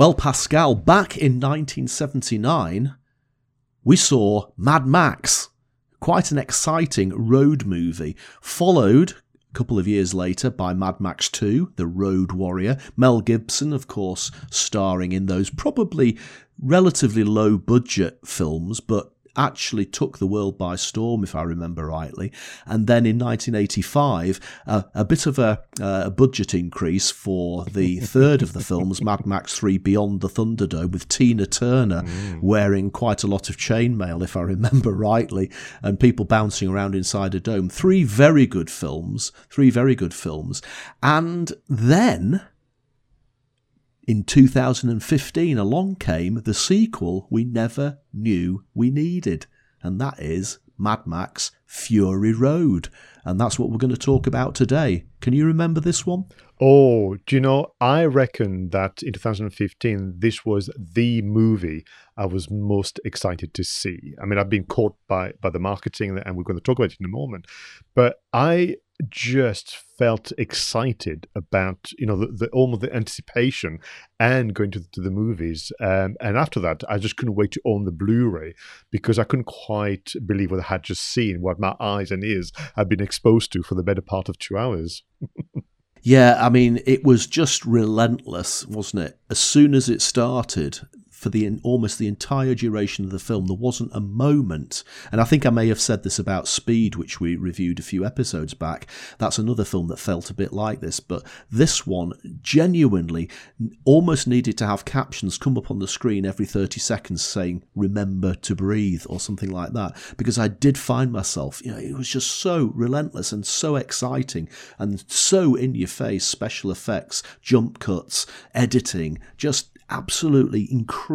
Well, Pascal, back in 1979, we saw Mad Max, quite an exciting road movie, followed a couple of years later by Mad Max 2, The Road Warrior. Mel Gibson, of course, starring in those probably relatively low budget films, but actually took the world by storm, if I remember rightly. And then in 1985, uh, a bit of a, uh, a, budget increase for the third of the films, Mad Max 3 Beyond the Thunderdome, with Tina Turner mm. wearing quite a lot of chainmail, if I remember rightly, and people bouncing around inside a dome. Three very good films, three very good films. And then in 2015, along came the sequel we never knew we needed, and that is Mad Max Fury Road. And that's what we're going to talk about today. Can you remember this one? Oh, do you know, I reckon that in 2015, this was the movie I was most excited to see. I mean, I've been caught by, by the marketing, and we're going to talk about it in a moment. But I just felt excited about you know the, the almost the anticipation and going to, to the movies um, and after that i just couldn't wait to own the blu-ray because i couldn't quite believe what i had just seen what my eyes and ears had been exposed to for the better part of two hours. Yeah i mean it was just relentless wasn't it? As soon as it started for the almost the entire duration of the film. There wasn't a moment, and I think I may have said this about Speed, which we reviewed a few episodes back. That's another film that felt a bit like this, but this one genuinely almost needed to have captions come up on the screen every 30 seconds saying "Remember to breathe" or something like that, because I did find myself, you know, it was just so relentless and so exciting and so in your face. Special effects, jump cuts, editing, just absolutely incredible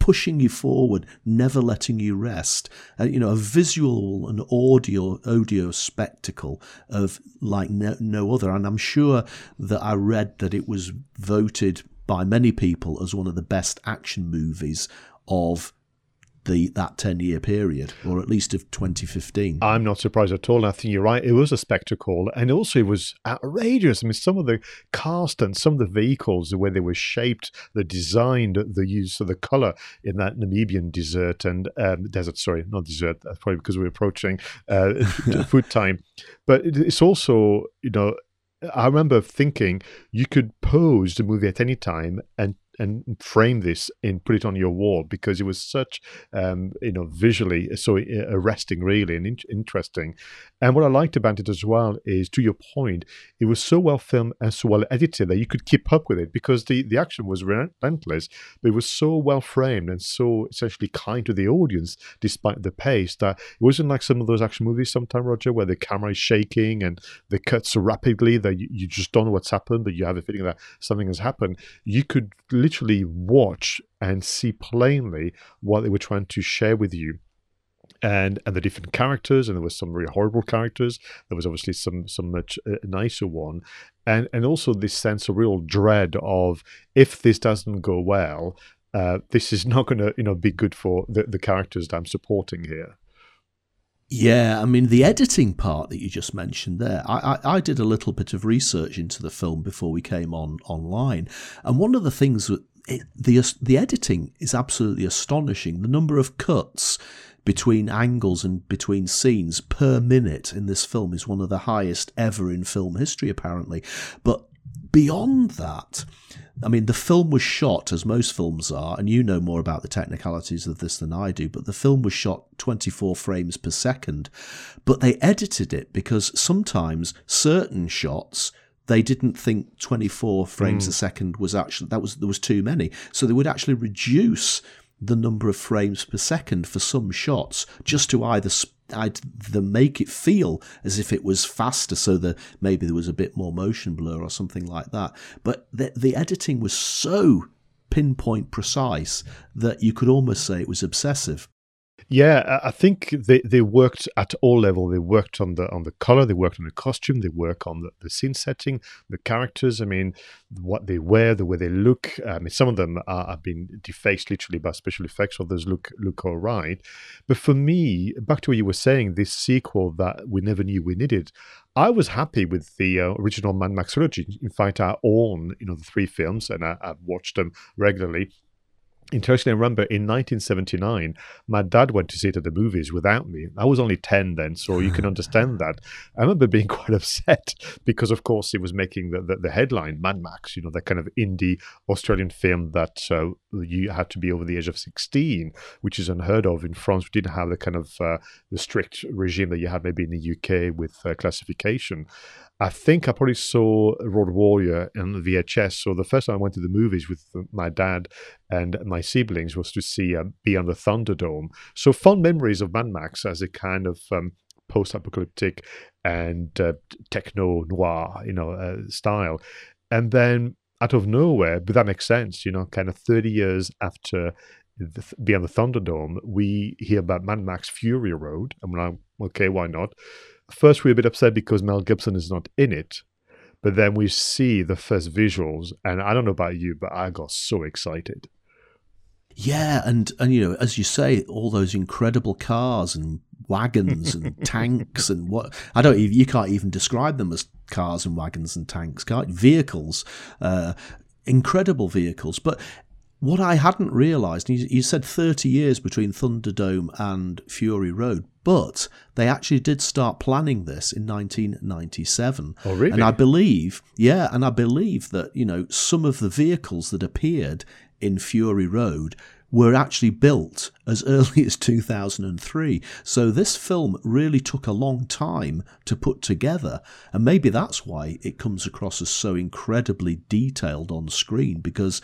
pushing you forward, never letting you rest. Uh, you know, a visual and audio audio spectacle of like no, no, other. And I'm sure that I read that it was voted by many people as one of the best action movies of the that 10 year period or at least of 2015 i'm not surprised at all. I think you're right. It was a spectacle. And also it was outrageous. I mean some of the cast and some of the vehicles the way they were shaped the designed the use of the color in that namibian desert and um, desert sorry not desert that's probably because we're approaching uh, food time. But it's also you know I remember thinking you could pose the movie at any time and and frame this and put it on your wall because it was such um, you know visually so uh, arresting really and in- interesting. And what i liked about it as well is to your point it was so well filmed and so well edited that you could keep up with it because the, the action was relentless but it was so well framed and so essentially kind to the audience despite the pace that it wasn't like some of those action movies sometimes roger where the camera is shaking and the cuts so rapidly that you, you just don't know what's happened but you have a feeling that something has happened. You could literally watch and see plainly what they were trying to share with you. And and the different characters and there was some really horrible characters. There was obviously some some much uh, nicer one. And and also this sense of real dread of if this doesn't go well uh, this is not going to you know be good for the, the characters that i'm supporting here yeah, I mean the editing part that you just mentioned there. I, I, I, did a little bit of research into the film before we came on online, and one of the things that it, the the editing is absolutely astonishing. The number of cuts between angles and between scenes per minute in this film is one of the highest ever in film history, apparently. But beyond that, I mean, the film was shot, as most films are, and you know more about the technicalities of this than I do, but the film was shot 24 frames per second. But they edited it because sometimes certain shots they didn't think 24 frames mm. a second was actually that was there was too many so they would actually reduce the number of frames per second for some shots just to either I'd the make it feel as if it was faster, so that maybe there was a bit more motion blur or something like that. But the, the editing was so pinpoint precise that you could almost say it was obsessive. Yeah, I think they, they worked at all level. They worked on the on the color, they worked on the costume, they work on the, the scene setting, the characters. I mean, what they wear, the way they look. I mean, some of them are, have been defaced literally by special effects, others look look all right. But for me, back to what you were saying, this sequel that we never knew we needed, I was happy with the uh, original Mad Max trilogy. In fact, I own you know the three films, and I, I've watched them regularly Interestingly, I remember in 1979, my dad went to see it at the movies without me. I was only 10 then, so you can understand that. I remember being quite upset because, of course, it was making the, the, the headline Mad Max, you know, that kind of indie Australian film that uh, you had to be over the age of 16, which is unheard of. In France, we didn't have the kind of uh, the strict regime that you had maybe in the UK with uh, classification. I think I probably saw Road Warrior in the VHS. So the first time I went to the movies with my dad and my siblings was to see uh, Beyond the Thunderdome. So fond memories of Mad Max as a kind of um, post-apocalyptic and uh, techno noir, you know, uh, style. And then out of nowhere, but that makes sense, you know, kind of 30 years after the, Beyond the Thunderdome, we hear about Mad Max Fury Road. And we're like, okay, why not? First we're a bit upset because Mel Gibson is not in it, but then we see the first visuals, and I don't know about you, but I got so excited. Yeah, and and you know, as you say, all those incredible cars and wagons and tanks and what I don't even you can't even describe them as cars and wagons and tanks, can't vehicles, uh, incredible vehicles. But what I hadn't realised, you, you said 30 years between Thunderdome and Fury Road, but they actually did start planning this in 1997. Oh, really? And I believe, yeah, and I believe that, you know, some of the vehicles that appeared in Fury Road were actually built as early as 2003. So this film really took a long time to put together. And maybe that's why it comes across as so incredibly detailed on screen because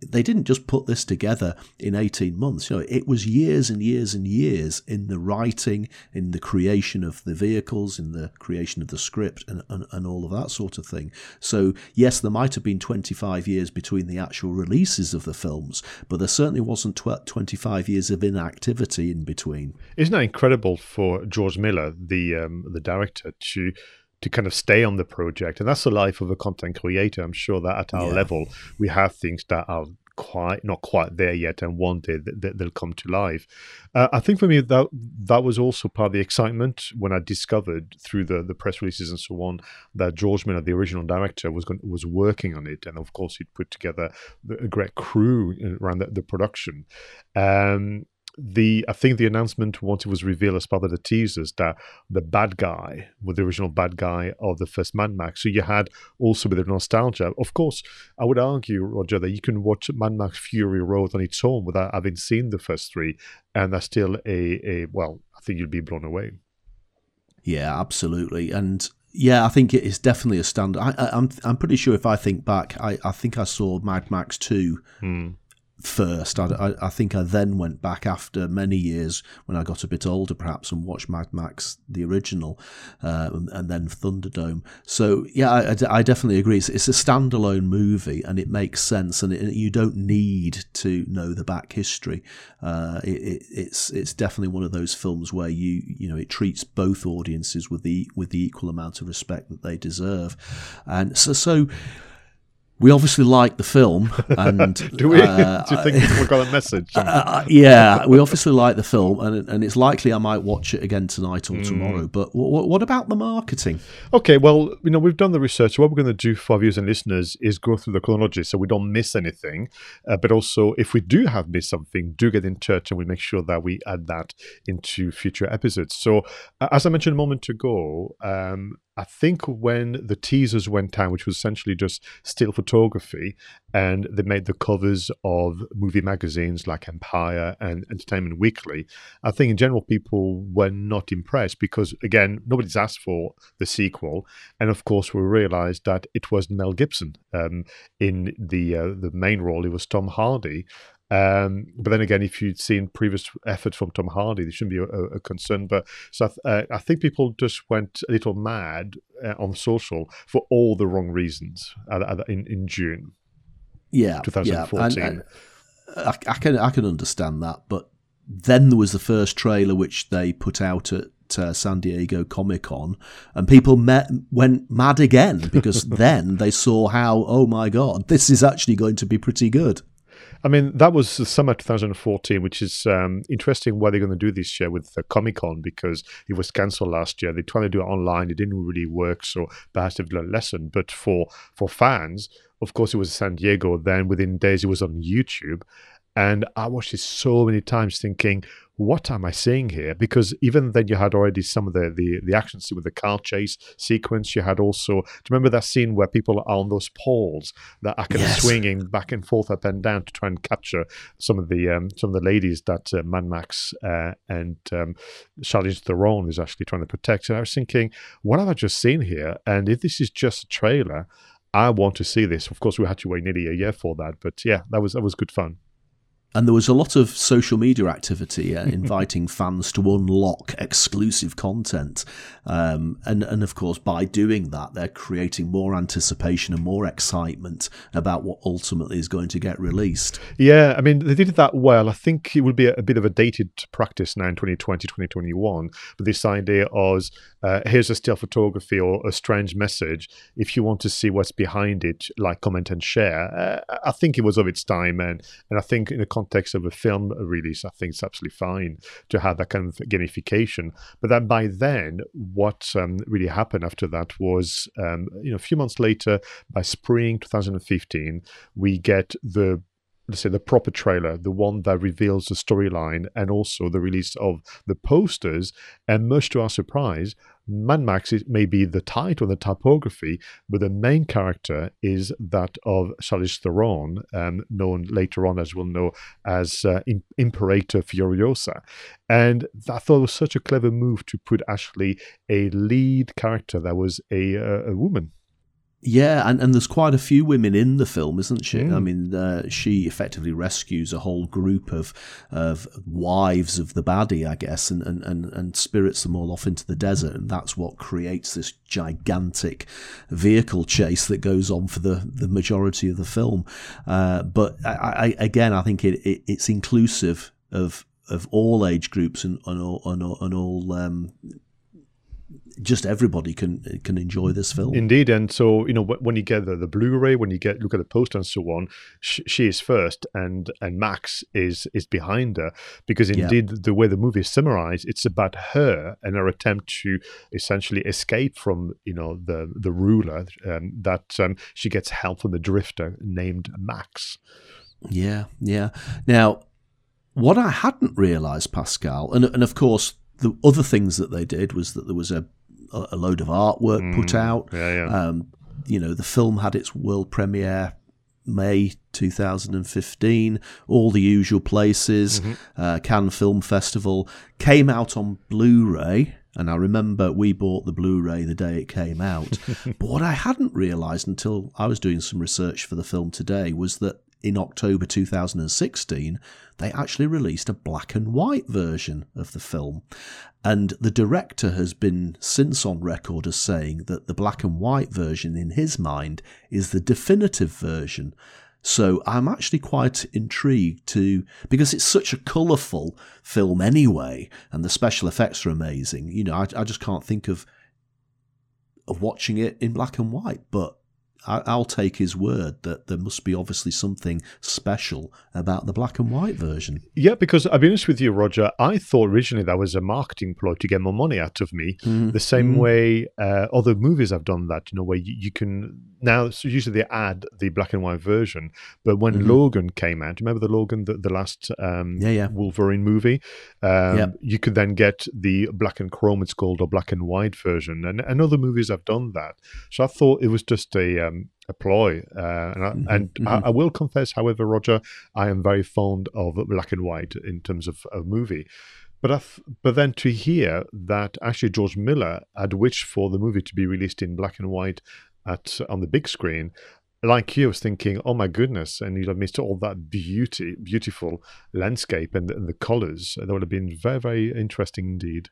they didn't just put this together in 18 months. You know, it was years and years and years in the writing, in the creation of the vehicles, in the creation of the script, and, and, and all of that sort of thing. So, yes, there might have been 25 years between the actual releases of the films, but there certainly wasn't tw- 25 years of inactivity in between. Isn't that incredible for George Miller, the um, the director, to to kind of stay on the project. And that's the life of a content creator. I'm sure that at our yeah. level, we have things that are quite not quite there yet and one day that they'll come to life uh, i think for me that that was also part of the excitement when i discovered through the the press releases and so on that george miller the original director was going, was working on it and of course he'd put together a great crew around the, the production um, the I think the announcement once it was revealed as part of the teasers that the bad guy was the original bad guy of the first Mad Max. So you had also with the nostalgia. Of course, I would argue, Roger, that you can watch Mad Max Fury Road on its own without having seen the first three, and that's still a, a well, I think you'd be blown away. Yeah, absolutely, and yeah, I think it is definitely a standard. I, am I'm, I'm pretty sure if I think back, I, I think I saw Mad Max two. Hmm first. I, I, I, think I then went back after many years when I got a bit older, perhaps, and watched Mad Max the original, uh, and, and, then Thunderdome. So yeah, I, I definitely agree. It's, it's, a standalone movie, and it makes sense, and it, you don't need to know the back history. Uh, it, it's it's definitely one of those films where you you know it treats both audiences with the with the equal amount of respect that they deserve, and so so we obviously like the film, and do we? Uh, do you think we got a message? Uh, uh, yeah, we obviously like the film, and and it's likely I might watch it again tonight or mm. tomorrow. But w- what about the marketing? Okay, well, you know, we've done the research. What we're going to do for our viewers and listeners is go through the chronology, so we don't miss anything. Uh, but also, if we do have missed something, do get in touch, and we make sure that we add that into future episodes. So, uh, as I mentioned a moment ago, um, I think when the teasers went out, which was essentially just still photography, and they made the covers of movie magazines like Empire and Entertainment Weekly, I think in general people were not impressed because, again, nobody's asked for the sequel. And of course, we realized that it was Mel Gibson um, in the, uh, the main role, it was Tom Hardy. Um, but then again, if you'd seen previous efforts from Tom Hardy, there shouldn't be a, a concern. But so I, uh, I, think people just went a little mad uh, on social for all the wrong reasons in, in June. Yeah, 2014. Yeah. And, and I, I can I can understand that, but then there was the first trailer which they put out at uh, San Diego Comic Con, and people met, went mad again because then they saw how, oh my god, this is actually going to be pretty good. I mean, that was the summer 2014, which is um, interesting what they're going to do this year with the Comic Con because it was cancelled last year. They tried to do it online, it didn't really work, so perhaps they've learned a lesson. But for for fans, of course, it was San Diego. Then within days, it was on YouTube, and I watched it so many times thinking, what am I seeing here? Because even then you had already some of the, the, the action scene with the car chase sequence. You had also, do you remember that scene where people are on those poles that are kind yes. of swinging back and forth, up and down to try and capture some of the um, some of the ladies that uh, Max uh, and um, Charlize Theron is actually trying to protect. And I was thinking, what have I just seen here? And if this is just a trailer, I want to see this. Of course, we had to wait nearly a year for that, but yeah, that was that was good fun and there was a lot of social media activity uh, inviting fans to unlock exclusive content. Um, and and of course by doing that they're creating more anticipation and more excitement about what ultimately is going to get released. Yeah i mean they did it that well. I think it would be a, a bit of a dated practice now in 2020 2021 but this idea of uh, here's a still photography or a strange message. If you want to see what's behind it like comment and share. Uh, i think it was of its time and and i think in a context of a film release, I think it's absolutely fine to have that kind of gamification. But then by then, what um, really happened after that was, um, you know, a few months later, by spring 2015, we get the let's say the proper trailer, the one that reveals the storyline and also the release of the posters. And much to our surprise, Mad Max is maybe the title, the typography, but the main character is that of Charlize Theron, um, known later on as we'll know as uh, Imperator Furiosa. And I thought it was such a clever move to put actually a lead character that was a, a woman. Yeah, and, and there's quite a few women in the film, isn't she? Mm. I mean, uh, she effectively rescues a whole group of of wives of the baddie, I guess, and, and, and, and spirits them all off into the desert, and that's what creates this gigantic vehicle chase that goes on for the, the majority of the film. Uh, but I, I, again, I think it, it, it's inclusive of of all age groups and, and all, and all, and all um, just everybody can can enjoy this film. Indeed, and so you know when you get the, the Blu-ray, when you get look at the poster and so on, she, she is first, and and Max is is behind her because indeed yeah. the way the movie is summarized, it's about her and her attempt to essentially escape from you know the the ruler um, that um, she gets help from the drifter named Max. Yeah, yeah. Now, what I hadn't realised, Pascal, and and of course the other things that they did was that there was a a load of artwork mm, put out. Yeah, yeah. Um, you know, the film had its world premiere May 2015, all the usual places, mm-hmm. uh, Cannes Film Festival, came out on Blu ray. And I remember we bought the Blu ray the day it came out. but what I hadn't realised until I was doing some research for the film today was that in October 2016, they actually released a black and white version of the film. And the director has been since on record as saying that the black and white version, in his mind, is the definitive version. So I'm actually quite intrigued to because it's such a colourful film anyway, and the special effects are amazing. You know, I, I just can't think of of watching it in black and white, but I'll take his word that there must be obviously something special about the black and white version. Yeah, because I'll be honest with you, Roger. I thought originally that was a marketing ploy to get more money out of me. Mm. The same mm. way uh, other movies have done that. You know, where you, you can now so usually they add the black and white version. But when mm-hmm. Logan came out, do you remember the Logan, the, the last um, yeah, yeah. Wolverine movie? Um, yep. You could then get the black and chrome, it's called, or black and white version. And, and other movies have done that. So I thought it was just a um, a ploy. Uh, and I, mm-hmm, and mm-hmm. I, I, will confess, however, Roger, I am very fond of black and white in terms of a movie. But I th- but then to hear that actually George Miller had wished for the movie to be released in black and white at on the big screen, like you, I was thinking, oh my goodness, and you'd have missed all that beauty, beautiful landscape and, and the colours. That would have been very, very interesting indeed.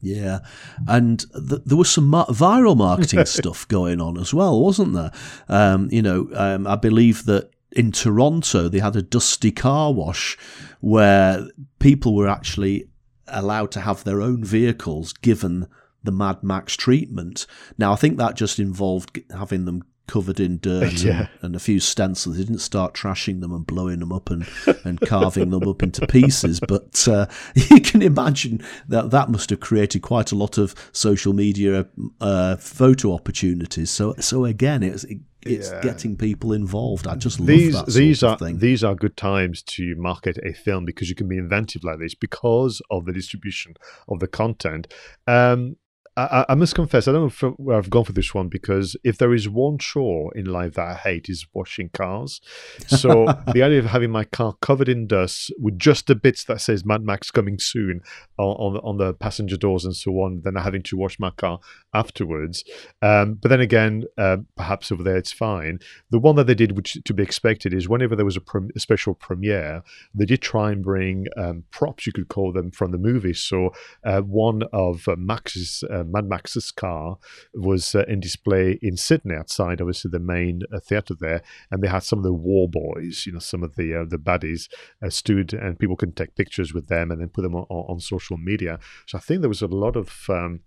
Yeah, and th- there was some mar- viral marketing stuff going on as well, wasn't there? Um, you know, um, I believe that in Toronto they had a dusty car wash where people were actually allowed to have their own vehicles given the Mad Max treatment. Now, I think that just involved having them covered in dirt Yeah. and, and a few stencils. They didn't start trashing them and blowing them up and, and carving them up into pieces. But uh, you can imagine that that must have created quite a lot of social media uh, photo opportunities. So, so again, it's it's Yeah. getting people involved. I just love these that these are thing. these are good times to market a film because you can be inventive like this because of the distribution of the content. Um, I, I must confess, I don't know if, where I've gone for this one because if there is one chore in life that I hate is washing cars. So the idea of having my car covered in dust with just the bits that says Mad Max coming soon on on, the- on the passenger doors and so on, then having to wash my car afterwards. Um, but then again, uh, perhaps over there it's fine. The one that they did, which to be expected, is whenever there was a, prem- a special premiere, they did try and bring um, props, you could call them, from the movie. So uh, one of uh, Max's uh, Mad Max's car was uh, in display in Sydney outside, obviously the main uh, theatre there, and they had some of the war boys, you know, some of the uh, the baddies stood, and people can take pictures with them and then put them on, on social media. So I think there was a lot of um,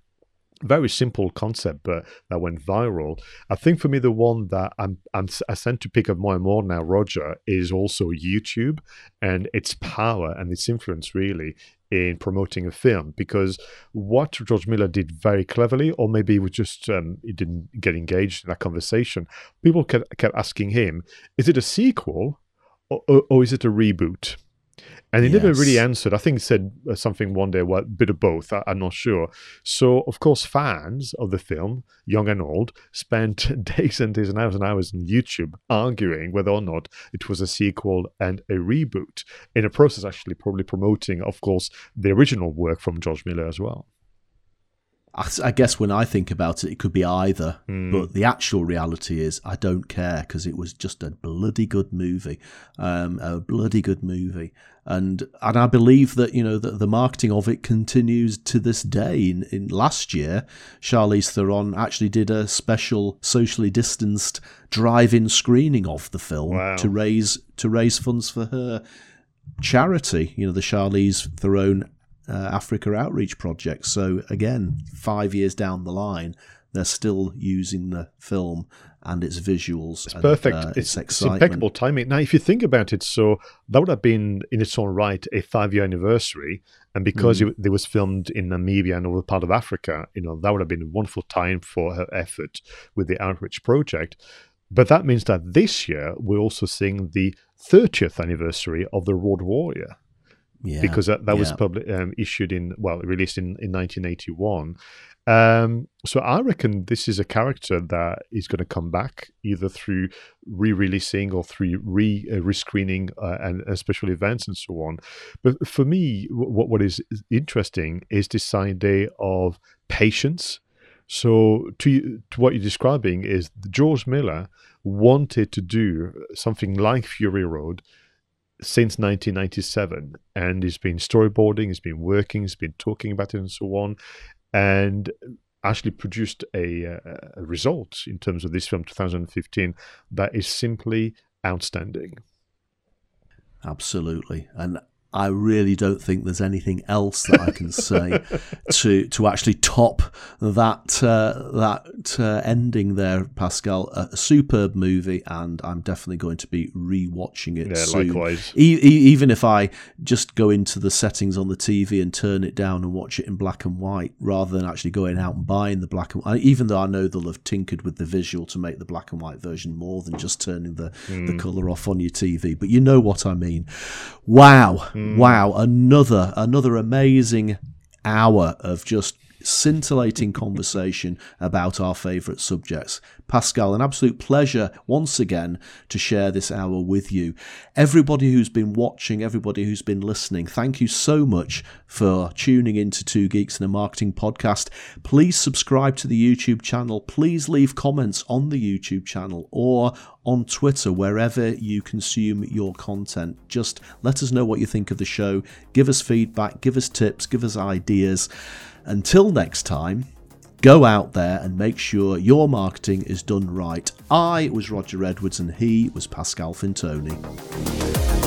very simple concept, but that went viral. I think for me, the one that I'm, I'm I tend to pick up more and more now, Roger, is also YouTube and its power and its influence really in promoting a film. Because what George Miller did very cleverly, or maybe he was just um, he didn't get engaged in that conversation. People kept, kept asking him, "Is it a sequel, or, or, or is it a reboot?" And he never really Yes. answered. I think he said uh, something one day, well, a bit of both. I, I'm not sure. So, of course, fans of the film, young and old, spent days and days and hours and hours on YouTube arguing whether or not it was a sequel and a reboot, in a process actually probably promoting, of course, the original work from George Miller as well. I, I guess when I think about it, it could be either. Hmm. But the actual reality is, I don't care because it was just a bloody good movie, um, a bloody good movie, and and I believe that you know that the marketing of it continues to this day. In, in last year, Charlize Theron actually did a special socially distanced drive-in screening of the film Wow. to raise to raise funds for her charity. You know, the Charlize Theron uh, Africa Outreach Project. So again, five years down the line, they're still using the film and its visuals. It's and, perfect. uh, it's, it's impeccable timing. Now, if you think about it, so that would have been in its own right a five-year anniversary, and because Mm. it, it was filmed in Namibia and over part of Africa, you know that would have been a wonderful time for her effort with the Outreach Project. But that means that this year we're also seeing the 30th anniversary of the Road Warrior Yeah, because that, that was yeah. public, um, issued in well released in, in 1981 um, so i reckon this is a character that is going to come back either through re-releasing or through re uh, rescreening uh, and uh, special events and so on. But for me what what is interesting is this idea of patience. So to you- to what you're describing is George Miller wanted to do something like Fury Road since 1997 and he's been storyboarding he's been working he's been talking about it and so on and actually produced a, uh, a result in terms of this film 2015 that is simply outstanding Absolutely. And I really don't think there's anything else that I can say to to actually top that uh, that uh, ending there, Pascal. A, a superb movie, and I'm definitely going to be rewatching it yeah soon. likewise E- e- even if I just go into the settings on the TV and turn it down and watch it in black and white, rather than actually going out and buying the black and white, even though I know they'll have tinkered with the visual to make the black and white version more than just turning the, the colour off on your TV. But you know what I mean. Wow, wow, another another amazing hour of just scintillating conversation about our favourite subjects. Pascal, an absolute pleasure once again to share this hour with you. Everybody who's been watching, everybody who's been listening, thank you so much for tuning in to Two Geeks and a Marketing podcast. Please subscribe to the YouTube channel. Please leave comments on the YouTube channel or on Twitter, wherever you consume your content. Just let us know what you think of the show. Give us feedback, give us tips, give us ideas. Until next time, go out there and make sure your marketing is done right. I was Roger Edwards and he was Pascal Fintoni.